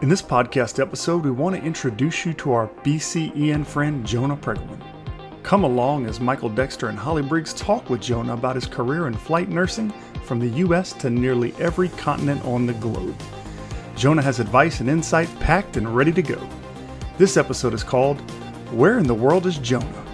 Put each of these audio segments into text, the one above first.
In this podcast episode, we want to introduce you to our BCEN friend Jonah Pregulman. Come along as Michael Dexter and Hollye Briggs talk with Jonah about his career in flight nursing from the U.S. to nearly every continent on the globe. Jonah has advice and insight packed and ready to go. This episode is called Where in the World is Jonah?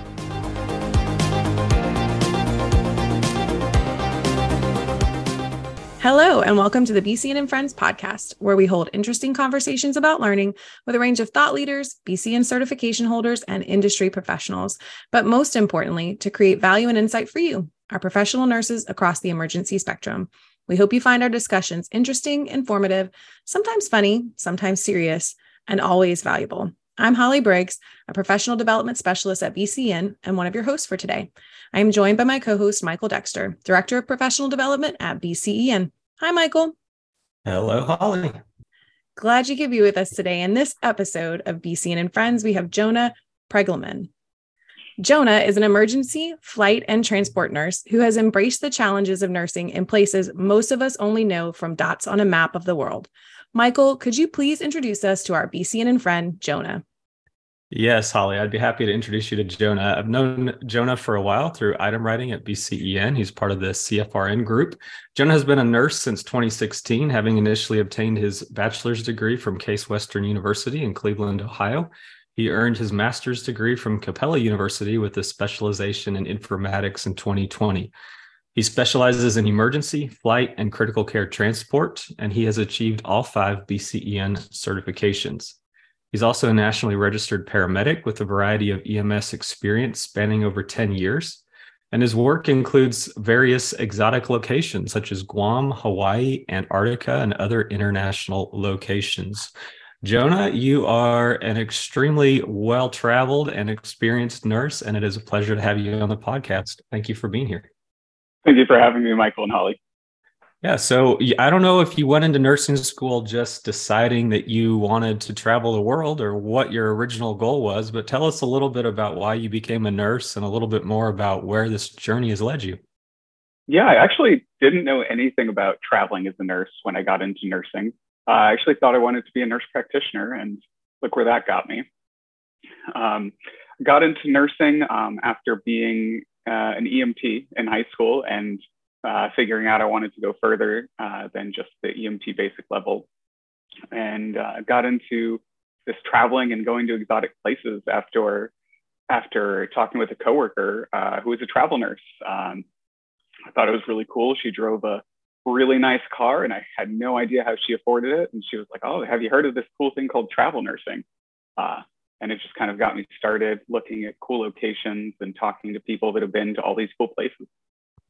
Hello, and welcome to the BCEN and Friends podcast, where we hold interesting conversations about learning with a range of thought leaders, BCEN certification holders, and industry professionals. But most importantly, to create value and insight for you, our professional nurses across the emergency spectrum. We hope you find our discussions interesting, informative, sometimes funny, sometimes serious, and always valuable. I'm Hollye Briggs, a professional development specialist at BCEN and one of your hosts for today. I am joined by my co host, Michael Dexter, Director of Professional Development at BCEN. Hi, Michael. Hello, Hollye. Glad you could be with us today. In this episode of BCEN and Friends, we have Jonah Pregulman. Jonah is an emergency flight and transport nurse who has embraced the challenges of nursing in places most of us only know from dots on a map of the world. Michael, could you please introduce us to our BCEN and friend, Jonah? Yes, Hollye, I'd be happy to introduce you to Jonah. I've known Jonah for a while through item writing at BCEN. He's part of the CFRN group. Jonah has been a nurse since 2016, having initially obtained his bachelor's degree from Case Western University in Cleveland, Ohio. He earned his master's degree from Capella University with a specialization in informatics in 2020. He specializes in emergency, flight, and critical care transport, and he has achieved all five BCEN certifications. He's also a nationally registered paramedic with a variety of EMS experience spanning over 10 years. And his work includes various exotic locations such as Guam, Hawaii, Antarctica, and other international locations. Jonah, you are an extremely well traveled and experienced nurse, and it is a pleasure to have you on the podcast. Thank you for being here. Thank you for having me, Michael and Hollye. Yeah. So I don't know if you went into nursing school just deciding that you wanted to travel the world or what your original goal was, but tell us a little bit about why you became a nurse and a little bit more about where this journey has led you. Yeah, I actually didn't know anything about traveling as a nurse when I got into nursing. Uh, I actually thought I wanted to be a nurse practitioner, and look where that got me. Um, got into nursing um, after being uh, an EMT in high school and uh, figuring out I wanted to go further uh, than just the EMT basic level, and uh, got into this traveling and going to exotic places after after talking with a coworker uh, who was a travel nurse. Um, I thought it was really cool. She drove a really nice car, and I had no idea how she afforded it. And she was like, "Oh, have you heard of this cool thing called travel nursing?" Uh, and it just kind of got me started looking at cool locations and talking to people that have been to all these cool places.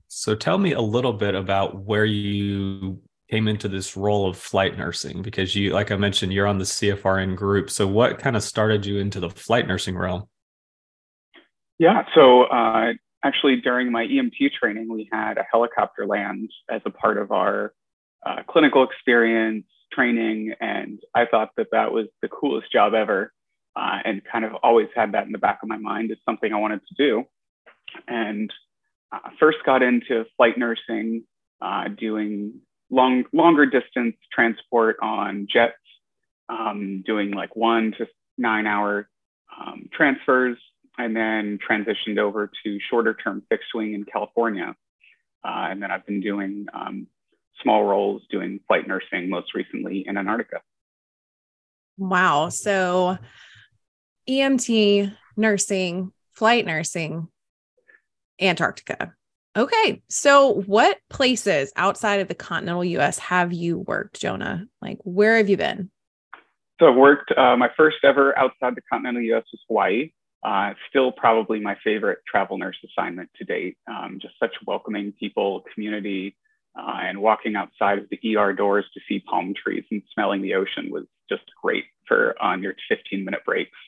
So tell me a little bit about where you came into this role of flight nursing because you like I mentioned you're on the CFRN group. So what kind of started you into the flight nursing realm? Yeah, so uh, actually during my EMT training we had a helicopter land as a part of our uh, clinical experience training and I thought that that was the coolest job ever uh, and kind of always had that in the back of my mind as something I wanted to do. And uh, first got into flight nursing, uh, doing long, longer distance transport on jets, um, doing like one to nine hour um, transfers, and then transitioned over to shorter term fixed wing in California. Uh, and then I've been doing um, small roles doing flight nursing most recently in Antarctica. Wow. So EMT, nursing, flight nursing, Antarctica. Okay. So, what places outside of the continental US have you worked, Jonah? Like, where have you been? So, I've worked, uh, my first ever outside the continental US was Hawaii. Uh, still, probably my favorite travel nurse assignment to date. Um, just such welcoming people, community, uh, and walking outside of the ER doors to see palm trees and smelling the ocean was just great for on your 15 minute breaks.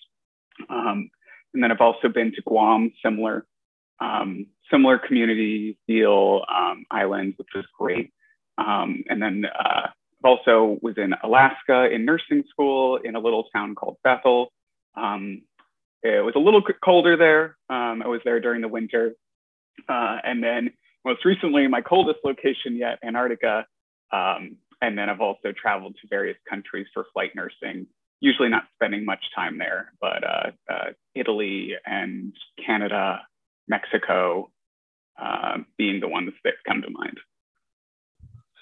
Um, and then I've also been to Guam, similar um, similar community feel um, which was great. Um, and then uh, also was in Alaska in nursing school in a little town called Bethel. Um, it was a little colder there. Um, I was there during the winter. Uh, and then most recently, my coldest location yet, Antarctica. And then I've also traveled to various countries for flight nursing, usually not spending much time there, but uh, uh, Italy and Canada, Mexico uh, being the ones that come to mind.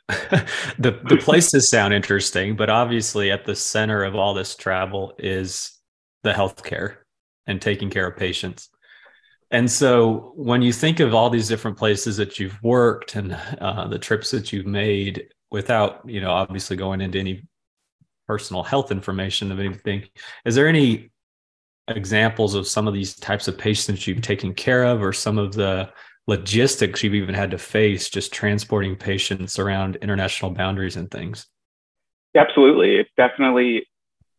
the the places sound interesting, but obviously at the center of all this travel is the healthcare and taking care of patients. And so when you think of all these different places that you've worked and uh, the trips that you've made, without you know obviously going into any personal health information of anything, is there any examples of some of these types of patients you've taken care of, or some of the logistics you've even had to face just transporting patients around international boundaries and things? Absolutely, it definitely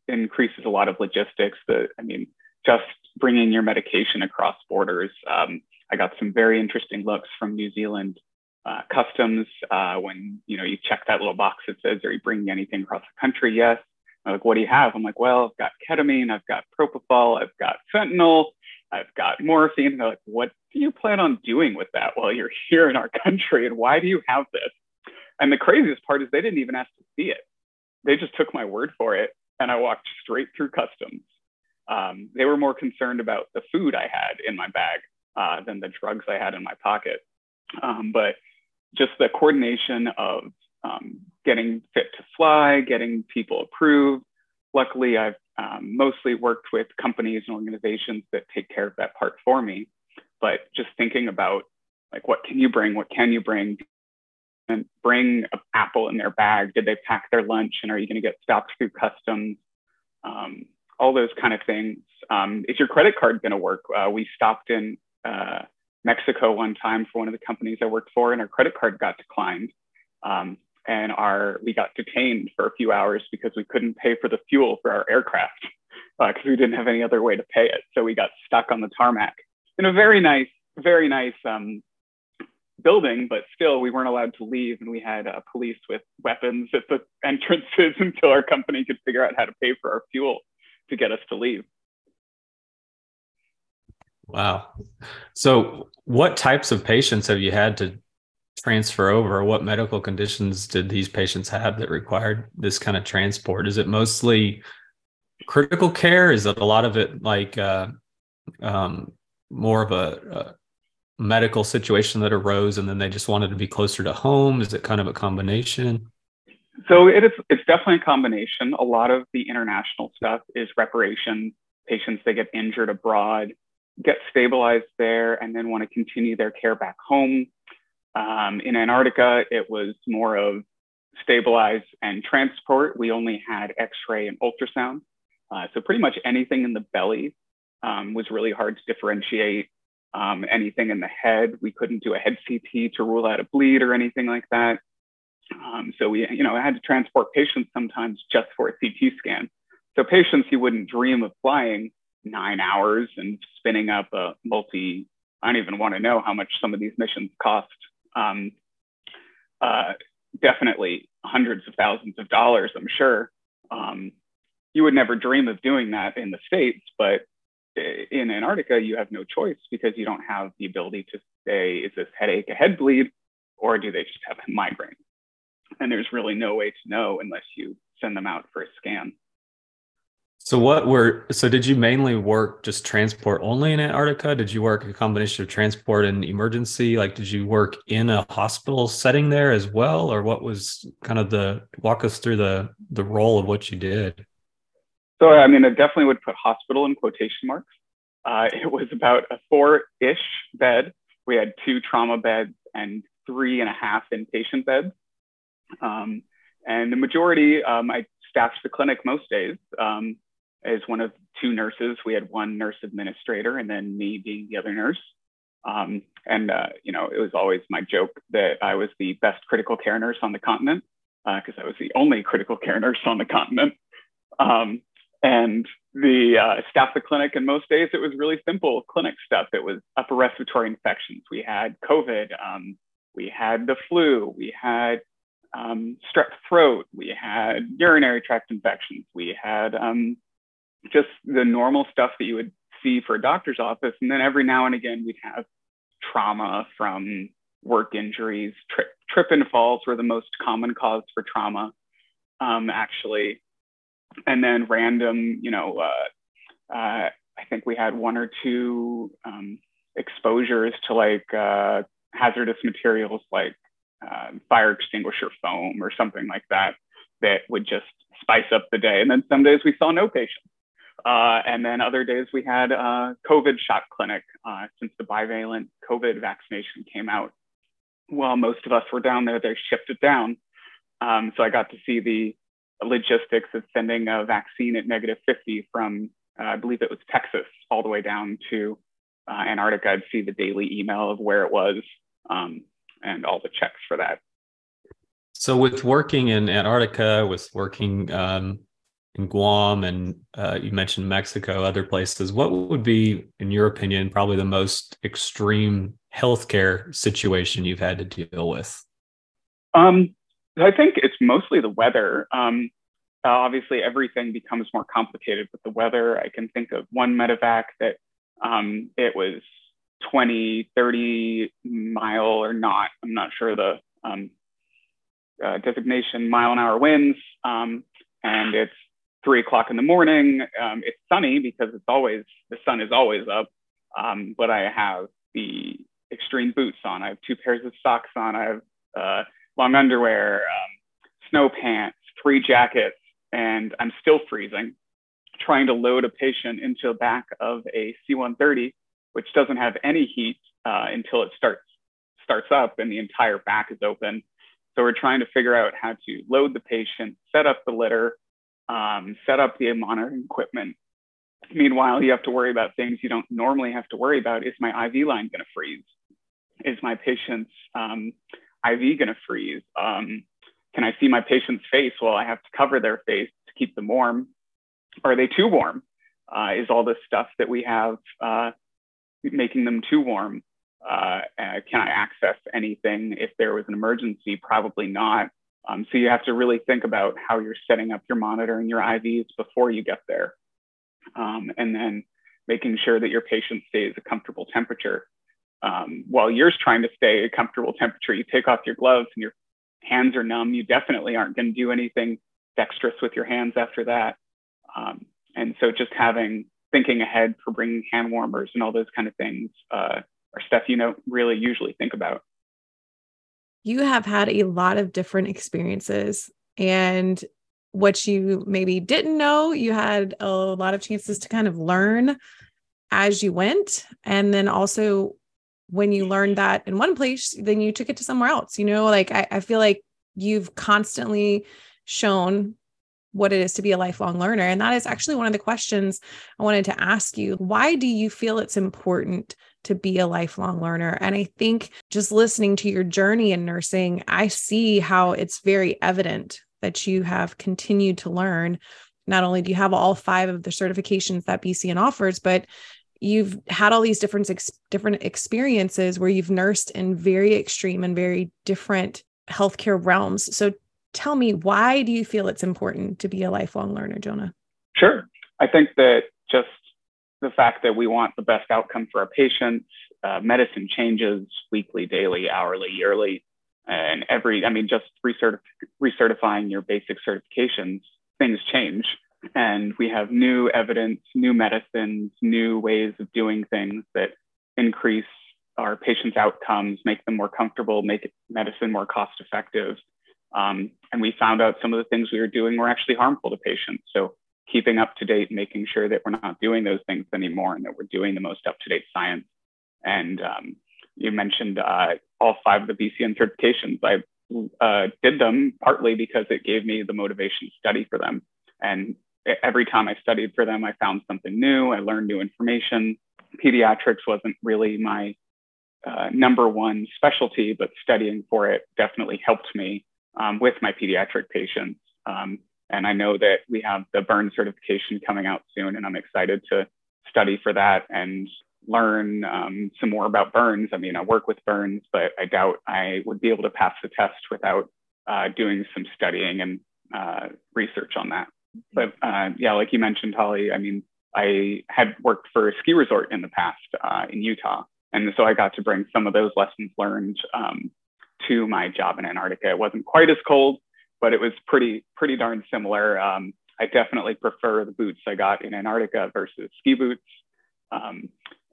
increases a lot of logistics. That I mean, just bringing your medication across borders. Um, I got some very interesting looks from New Zealand uh, customs uh, when you know you check that little box that says, "Are you bringing anything across the country?" Yes. I'm like, what do you have? I'm like, well, I've got ketamine, I've got propofol, I've got fentanyl, I've got morphine. And they're like, what do you plan on doing with that while you're here in our country? And why do you have this? And the craziest part is they didn't even ask to see it. They just took my word for it. And I walked straight through customs. Um, they were more concerned about the food I had in my bag uh, than the drugs I had in my pocket. Um, but just the coordination of um, getting fit to fly, getting people approved. Luckily, I've um, mostly worked with companies and organizations that take care of that part for me. But just thinking about like, what can you bring? What can you bring? And bring an apple in their bag. Did they pack their lunch? And are you going to get stopped through customs? Um, all those kind of things. Um, is your credit card going to work? Uh, we stopped in uh, Mexico one time for one of the companies I worked for, and our credit card got declined. Um, and our we got detained for a few hours because we couldn't pay for the fuel for our aircraft because uh, we didn't have any other way to pay it. So we got stuck on the tarmac in a very nice, very nice um, building, but still we weren't allowed to leave, and we had uh, police with weapons at the entrances until our company could figure out how to pay for our fuel to get us to leave. Wow. So, what types of patients have you had to transfer over? What medical conditions did these patients have that required this kind of transport? Is it mostly critical care? Is it a lot of it like uh, um, more of a, a medical situation that arose and then they just wanted to be closer to home? Is it kind of a combination? So it is. It's definitely a combination. A lot of the international stuff is reparation. Patients that get injured abroad get stabilized there and then want to continue their care back home. Um, in Antarctica, it was more of stabilize and transport. We only had X-ray and ultrasound. Uh, so pretty much anything in the belly um, was really hard to differentiate. Um, anything in the head, we couldn't do a head CT to rule out a bleed or anything like that. Um, so we, you know, I had to transport patients sometimes just for a CT scan. So patients you wouldn't dream of flying nine hours and spinning up a multi, I don't even want to know how much some of these missions cost. Um, uh, definitely hundreds of thousands of dollars, I'm sure. Um, you would never dream of doing that in the States, but in Antarctica, you have no choice because you don't have the ability to say, is this headache a head bleed or do they just have a migraine? And there's really no way to know unless you send them out for a scan. So what were so did you mainly work just transport only in Antarctica? Did you work a combination of transport and emergency? Like did you work in a hospital setting there as well? Or what was kind of the walk us through the the role of what you did? So I mean I definitely would put hospital in quotation marks. Uh, it was about a four-ish bed. We had two trauma beds and three and a half inpatient beds. Um, and the majority, um, I staffed the clinic most days. Um, as one of two nurses. We had one nurse administrator and then me being the other nurse. Um, and, uh, you know, it was always my joke that I was the best critical care nurse on the continent because uh, I was the only critical care nurse on the continent. Um, and the uh, staff the clinic, and most days it was really simple clinic stuff. It was upper respiratory infections. We had COVID. Um, we had the flu. We had um, strep throat. We had urinary tract infections. We had um, just the normal stuff that you would see for a doctor's office. And then every now and again, we'd have trauma from work injuries, tra- trip and falls were the most common cause for trauma, um, actually. And then random, you know, uh, uh, I think we had one or two um, exposures to like uh, hazardous materials like uh, fire extinguisher foam or something like that that would just spice up the day. And then some days we saw no patients. Uh, and then other days we had a COVID shot clinic uh, since the bivalent COVID vaccination came out. While most of us were down there, they shipped it down. Um, so I got to see the logistics of sending a vaccine at negative 50 from, uh, I believe it was Texas, all the way down to uh, Antarctica. I'd see the daily email of where it was um, and all the checks for that. So, with working in Antarctica, with working um, in Guam, and uh, you mentioned Mexico, other places, what would be, in your opinion, probably the most extreme healthcare situation you've had to deal with? Um, I think it's mostly the weather. Um, uh, obviously, everything becomes more complicated with the weather. I can think of one medevac that um, it was 20, 30 mile or not, I'm not sure the um, uh, designation, mile an hour winds. Um, and it's three o'clock in the morning. Um, it's sunny because it's always, the sun is always up. Um, but I have the extreme boots on. I have two pairs of socks on. I have uh, long underwear, um, snow pants, three jackets, and I'm still freezing trying to load a patient into the back of a C-130, which doesn't have any heat uh, until it starts starts up and the entire back is open. So we're trying to figure out how to load the patient, set up the litter, um, set up the monitoring equipment. Meanwhile, you have to worry about things you don't normally have to worry about. Is my IV line going to freeze? Is my patient's um, IV going to freeze? Um, can I see my patient's face while I have to cover their face to keep them warm? are they too warm? Uh, is all this stuff that we have uh, making them too warm? Uh, can I access anything if there was an emergency? Probably not. Um, so you have to really think about how you're setting up your monitor and your IVs before you get there. Um, and then making sure that your patient stays a comfortable temperature. Um, while you're trying to stay a comfortable temperature, you take off your gloves and your hands are numb. You definitely aren't going to do anything dexterous with your hands after that. Um, and so just having thinking ahead for bringing hand warmers and all those kind of things uh, are stuff you know really usually think about. You have had a lot of different experiences and what you maybe didn't know, you had a lot of chances to kind of learn as you went. And then also when you learned that in one place, then you took it to somewhere else. You know, like I, I feel like you've constantly shown what it is to be a lifelong learner. And that is actually one of the questions I wanted to ask you. Why do you feel it's important to be a lifelong learner? And I think just listening to your journey in nursing, I see how it's very evident that you have continued to learn. Not only do you have all five of the certifications that BCEN offers, but you've had all these different ex- different experiences where you've nursed in very extreme and very different healthcare realms. So tell me why do you feel it's important to be a lifelong learner jonah? Sure. I think that just the fact that we want the best outcome for our patients uh, medicine changes weekly daily hourly yearly and every i mean just recertif- recertifying your basic certifications things change. And we have new evidence new medicines new ways of doing things that increase our patients outcomes make them more comfortable make medicine more cost effective um, and we found out some of the things we were doing were actually harmful to patients. So keeping up to date, making sure that we're not doing those things anymore and that we're doing the most up to date science. And um, you mentioned uh, all five of the BCEN certifications. I uh, did them partly because it gave me the motivation to study for them. And every time I studied for them, I found something new. I learned new information. Pediatrics wasn't really my uh, number one specialty, but studying for it definitely helped me um, with my pediatric patients. Um, and I know that we have the burn certification coming out soon, and I'm excited to study for that and learn um, some more about burns. I mean, I work with burns, but I doubt I would be able to pass the test without uh, doing some studying and uh, research on that. But uh, yeah, like you mentioned, Hollye, I mean, I had worked for a ski resort in the past uh, in Utah. And so I got to bring some of those lessons learned um, to my job in Antarctica. It wasn't quite as cold, but it was pretty pretty darn similar. Um, I definitely prefer the boots I got in Antarctica versus ski boots, um,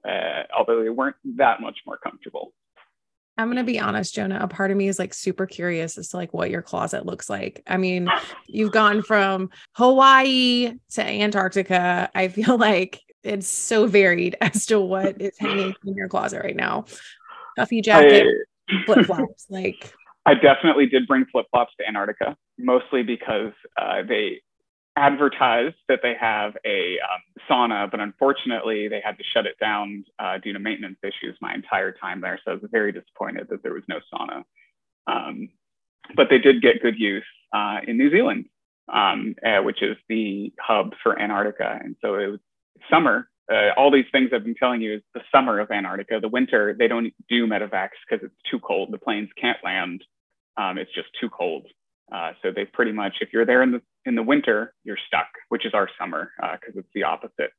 uh, although they weren't that much more comfortable. I'm gonna be honest, Jonah. A part of me is like super curious as to like what your closet looks like. I mean, you've gone from Hawaii to Antarctica. I feel like it's so varied as to what is hanging in your closet right now. Puffy jacket, flip flops, like. I definitely did bring flip flops to Antarctica, mostly because uh, they advertised that they have a um, sauna, but unfortunately they had to shut it down uh, due to maintenance issues my entire time there. So I was very disappointed that there was no sauna. Um, but they did get good use uh, in New Zealand, um, uh, which is the hub for Antarctica. And so it was summer. Uh, all these things I've been telling you is the summer of Antarctica. The winter, they don't do medevacs because it's too cold. The planes can't land. Um, it's just too cold. Uh, so they pretty much, if you're there in the in the winter, you're stuck, which is our summer because uh, it's the opposite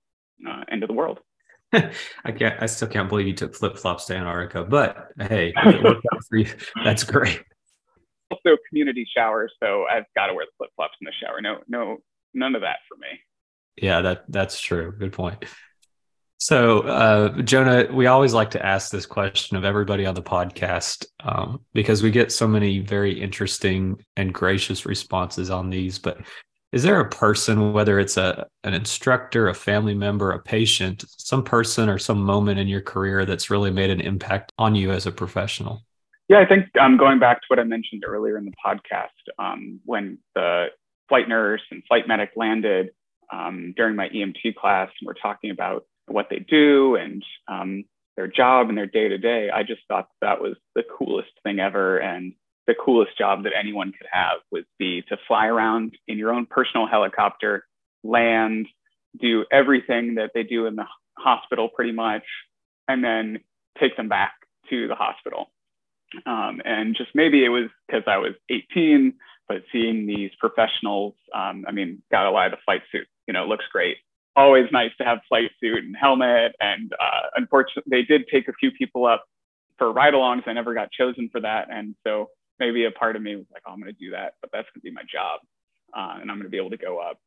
uh, end of the world. I can't. I still can't believe you took flip flops to Antarctica, but hey, you, that's great. Also, community showers, so I've got to wear the flip flops in the shower. No, no, none of that for me. Yeah, that that's true. Good point. So, uh, Jonah, we always like to ask this question of everybody on the podcast um, because we get so many very interesting and gracious responses on these. But is there a person, whether it's a an instructor, a family member, a patient, some person or some moment in your career that's really made an impact on you as a professional? Yeah, I think um, going back to what I mentioned earlier in the podcast, um, when the flight nurse and flight medic landed um, during my EMT class, and we're talking about what they do and um, their job and their day to day. I just thought that was the coolest thing ever. And the coolest job that anyone could have would be to fly around in your own personal helicopter, land, do everything that they do in the hospital pretty much, and then take them back to the hospital. Um, and just maybe it was because I was 18, but seeing these professionals, um, I mean, got a lot of the flight suit, you know, looks great always nice to have flight suit and helmet. And uh, unfortunately, they did take a few people up for ride-alongs. I never got chosen for that, and so maybe a part of me was like, oh, I'm going to do that, but that's going to be my job, uh, and I'm going to be able to go up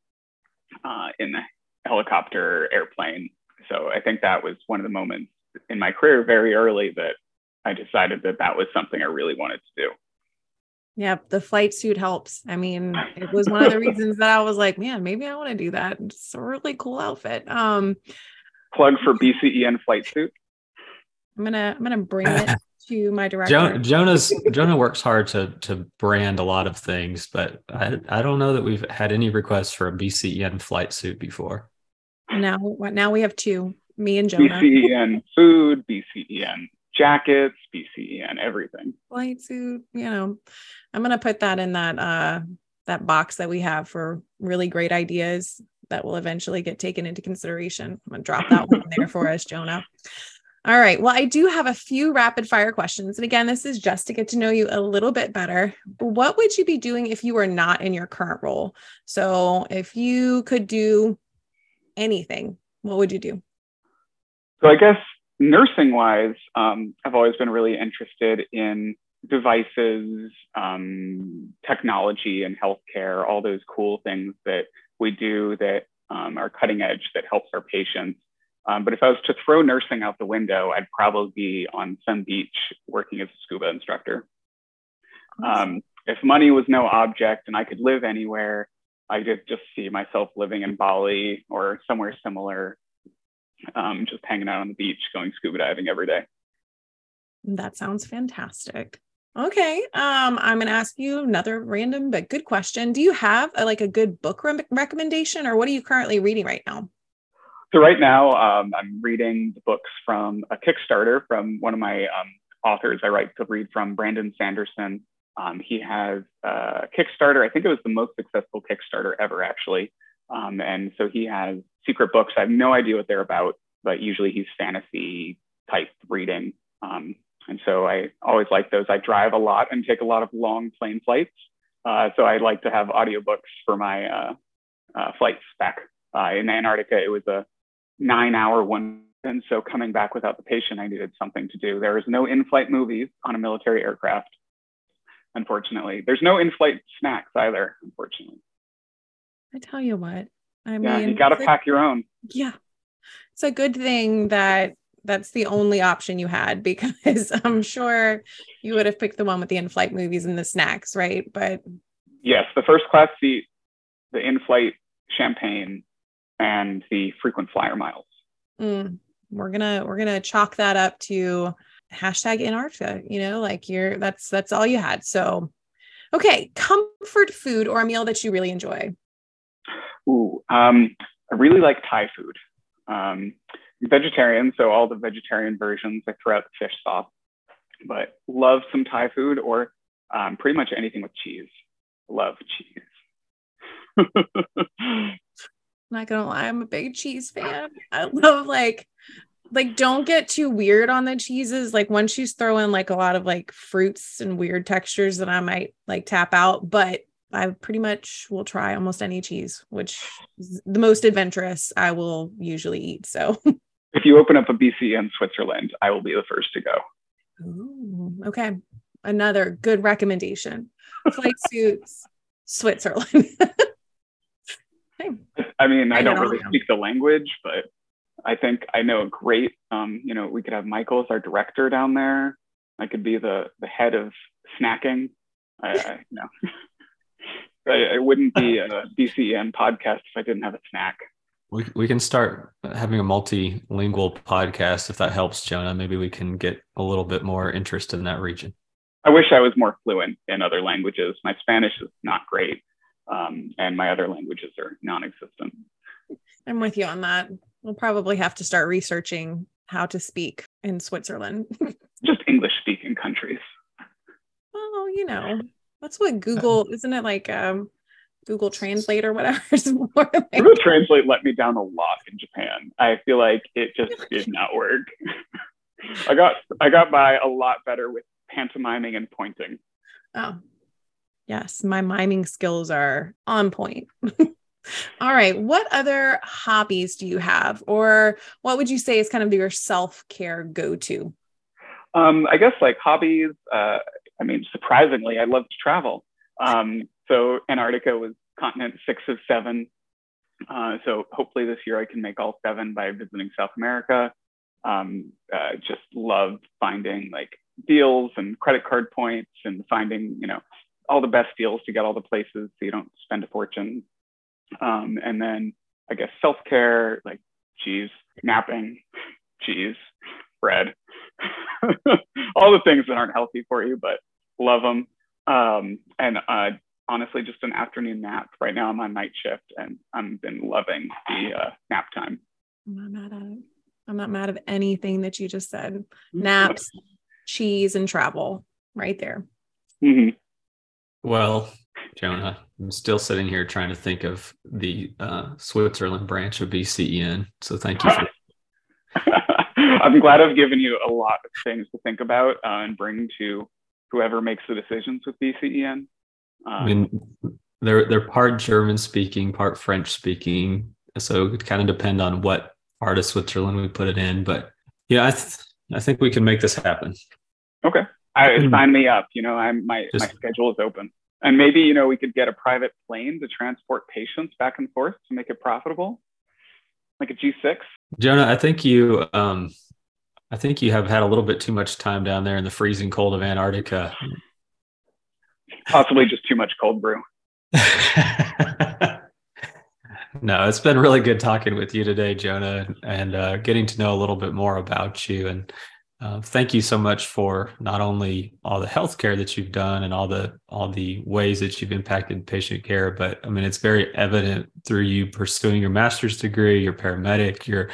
uh, in the helicopter, airplane. So I think that was one of the moments in my career very early that I decided that that was something I really wanted to do. Yep, the flight suit helps. I mean, it was one of the reasons that I was like, man, maybe I want to do that. It's a really cool outfit. Um plug for BCEN flight suit. I'm gonna I'm gonna bring it to my director. Jonah's Jonah works hard to to brand a lot of things, but I I don't know that we've had any requests for a BCEN flight suit before. Now now we have two, me and Jonah. BCEN food, BCEN jackets, BCEN, everything. Flight suit, you know. I'm gonna put that in that uh that box that we have for really great ideas that will eventually get taken into consideration. I'm gonna drop that one there for us, Jonah. All right. Well, I do have a few rapid fire questions. And again, this is just to get to know you a little bit better. What would you be doing if you were not in your current role? So, if you could do anything, what would you do? So, I guess nursing wise, um, I've always been really interested in devices, um, technology, and healthcare, all those cool things that we do that um, are cutting edge that helps our patients. Um, but if I was to throw nursing out the window, I'd probably be on some beach working as a scuba instructor. Um, if money was no object and I could live anywhere, I could just see myself living in Bali or somewhere similar um, just hanging out on the beach, going scuba diving every day. That sounds fantastic. Okay. Um, I'm going to ask you another random but good question. Do you have a, like a good book re- recommendation or what are you currently reading right now? So right now, um, I'm reading the books from a Kickstarter from one of my um, authors I write to read from, Brandon Sanderson. Um, he has a Kickstarter. I think it was the most successful Kickstarter ever, actually. Um, and so he has secret books. I have no idea what they're about, but usually he's fantasy type reading. Um, and so I always like those. I drive a lot and take a lot of long plane flights. Uh, so I like to have audiobooks for my uh, uh, flights back. Uh, in Antarctica, it was a nine hour one. And so coming back without the patient, I needed something to do. There is no in flight movies on a military aircraft. unfortunately. There's no in-flight snacks either, unfortunately. I tell you what, I yeah, mean, you got to pack your own. Yeah. It's a good thing that that's the only option you had because I'm sure you would have picked the one with the in-flight movies and the snacks, right? But Yes, the first class seat, the in-flight champagne, and the frequent flyer miles. mm, we're gonna we're gonna chalk that up to hashtag Antarctica. You know, like you're that's that's all you had. So, okay, comfort food or a meal that you really enjoy. Ooh, um, I really like Thai food. Um, vegetarian, so all the vegetarian versions I throw out the fish sauce, but love some Thai food or um, pretty much anything with cheese. Love cheese. not gonna lie, I'm a big cheese fan. I love like like don't get too weird on the cheeses. Like once you throw in like a lot of like fruits and weird textures, then I might like tap out. But I pretty much will try almost any cheese, which is the most adventurous I will usually eat. So if you open up a BCEN Switzerland, I will be the first to go. Ooh, okay. Another good recommendation. Flight suits, Switzerland. I mean, I I don't really speak the language, but I think I know a great. Um, you know, we could have Michael as our director down there. I could be the the head of snacking. I, I know, I, I wouldn't be a BCEN podcast if I didn't have a snack. We, we can start having a multilingual podcast if that helps, Jonah. Maybe we can get a little bit more interest in that region. I wish I was more fluent in other languages. My Spanish is not great, um, and my other languages are non-existent. I'm with you on that. We'll probably have to start researching how to speak in Switzerland. Just English-speaking countries. well, you know, that's what Google, isn't it like um Google Translate or whatever? It's more like, Google Translate let me down a lot in Japan. I feel like it just did not work. I got I got by a lot better with pantomiming and pointing. oh, yes, my miming skills are on point. All right. What other hobbies do you have? Or what would you say is kind of your self care go to? Um, I guess like hobbies. Uh, I mean, surprisingly, I love to travel. Um, so Antarctica was continent six of seven. Uh, so hopefully this year I can make all seven by visiting South America. Um, uh, just love finding like deals and credit card points and finding you know all the best deals to get all the places so you don't spend a fortune. Um, and then I guess self care like cheese, napping, cheese, bread, all the things that aren't healthy for you, but love them. Um, and uh, honestly, just an afternoon nap. Right now, I'm on night shift, and I've been loving the uh, nap time. I'm not mad at it. I'm not mad at anything that you just said. Naps, cheese, and travel right there. Mhm. Well, Jonah, I'm still sitting here trying to think of the uh, Switzerland branch of BCEN. So thank you for I'm glad I've given you a lot of things to think about uh, and bring to whoever makes the decisions with BCEN. I mean, they're they're part German speaking, part French speaking, so it would kind of depend on what part of Switzerland we put it in. But yeah, I th- I think we can make this happen. okay, I, Mm. sign me up. You know, I'm my my schedule is open, and maybe you know we could get a private plane to transport patients back and forth to make it profitable, like a G6. Jonah, I think you um I think you have had a little bit too much time down there in the freezing cold of Antarctica. Possibly just too much cold brew. no, it's been really good talking with you today, Jonah, and uh, getting to know a little bit more about you. And uh, thank you so much for not only all the healthcare that you've done and all the all the ways that you've impacted patient care, but I mean it's very evident through you pursuing your master's degree, your paramedic, your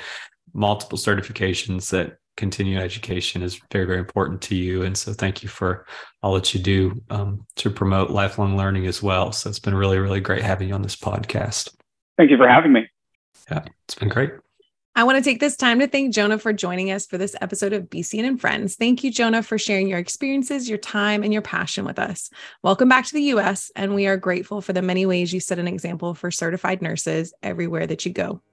multiple certifications that continuing education is very very important to you. And so thank you for all that you do um, to promote lifelong learning as well. So it's been really really great having you on this podcast. Thank you for having me. Yeah, it's been great. I want to take this time to thank Jonah for joining us for this episode of BCEN and Friends. Thank you, Jonah, for sharing your experiences, your time, and your passion with us. Welcome back to the US, and we are grateful for the many ways you set an example for certified nurses everywhere that you go.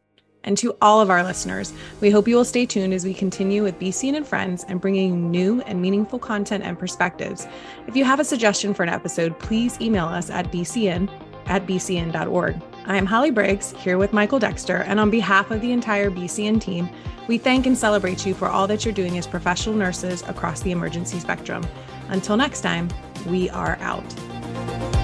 And to all of our listeners, we hope you will stay tuned as we continue with BCEN and Friends and bringing new and meaningful content and perspectives. If you have a suggestion for an episode, please email us at bcen at bcen.org. I am Hollye Briggs here with Michael Dexter, and on behalf of the entire BCEN team, we thank and celebrate you for all that you're doing as professional nurses across the emergency spectrum. Until next time, we are out.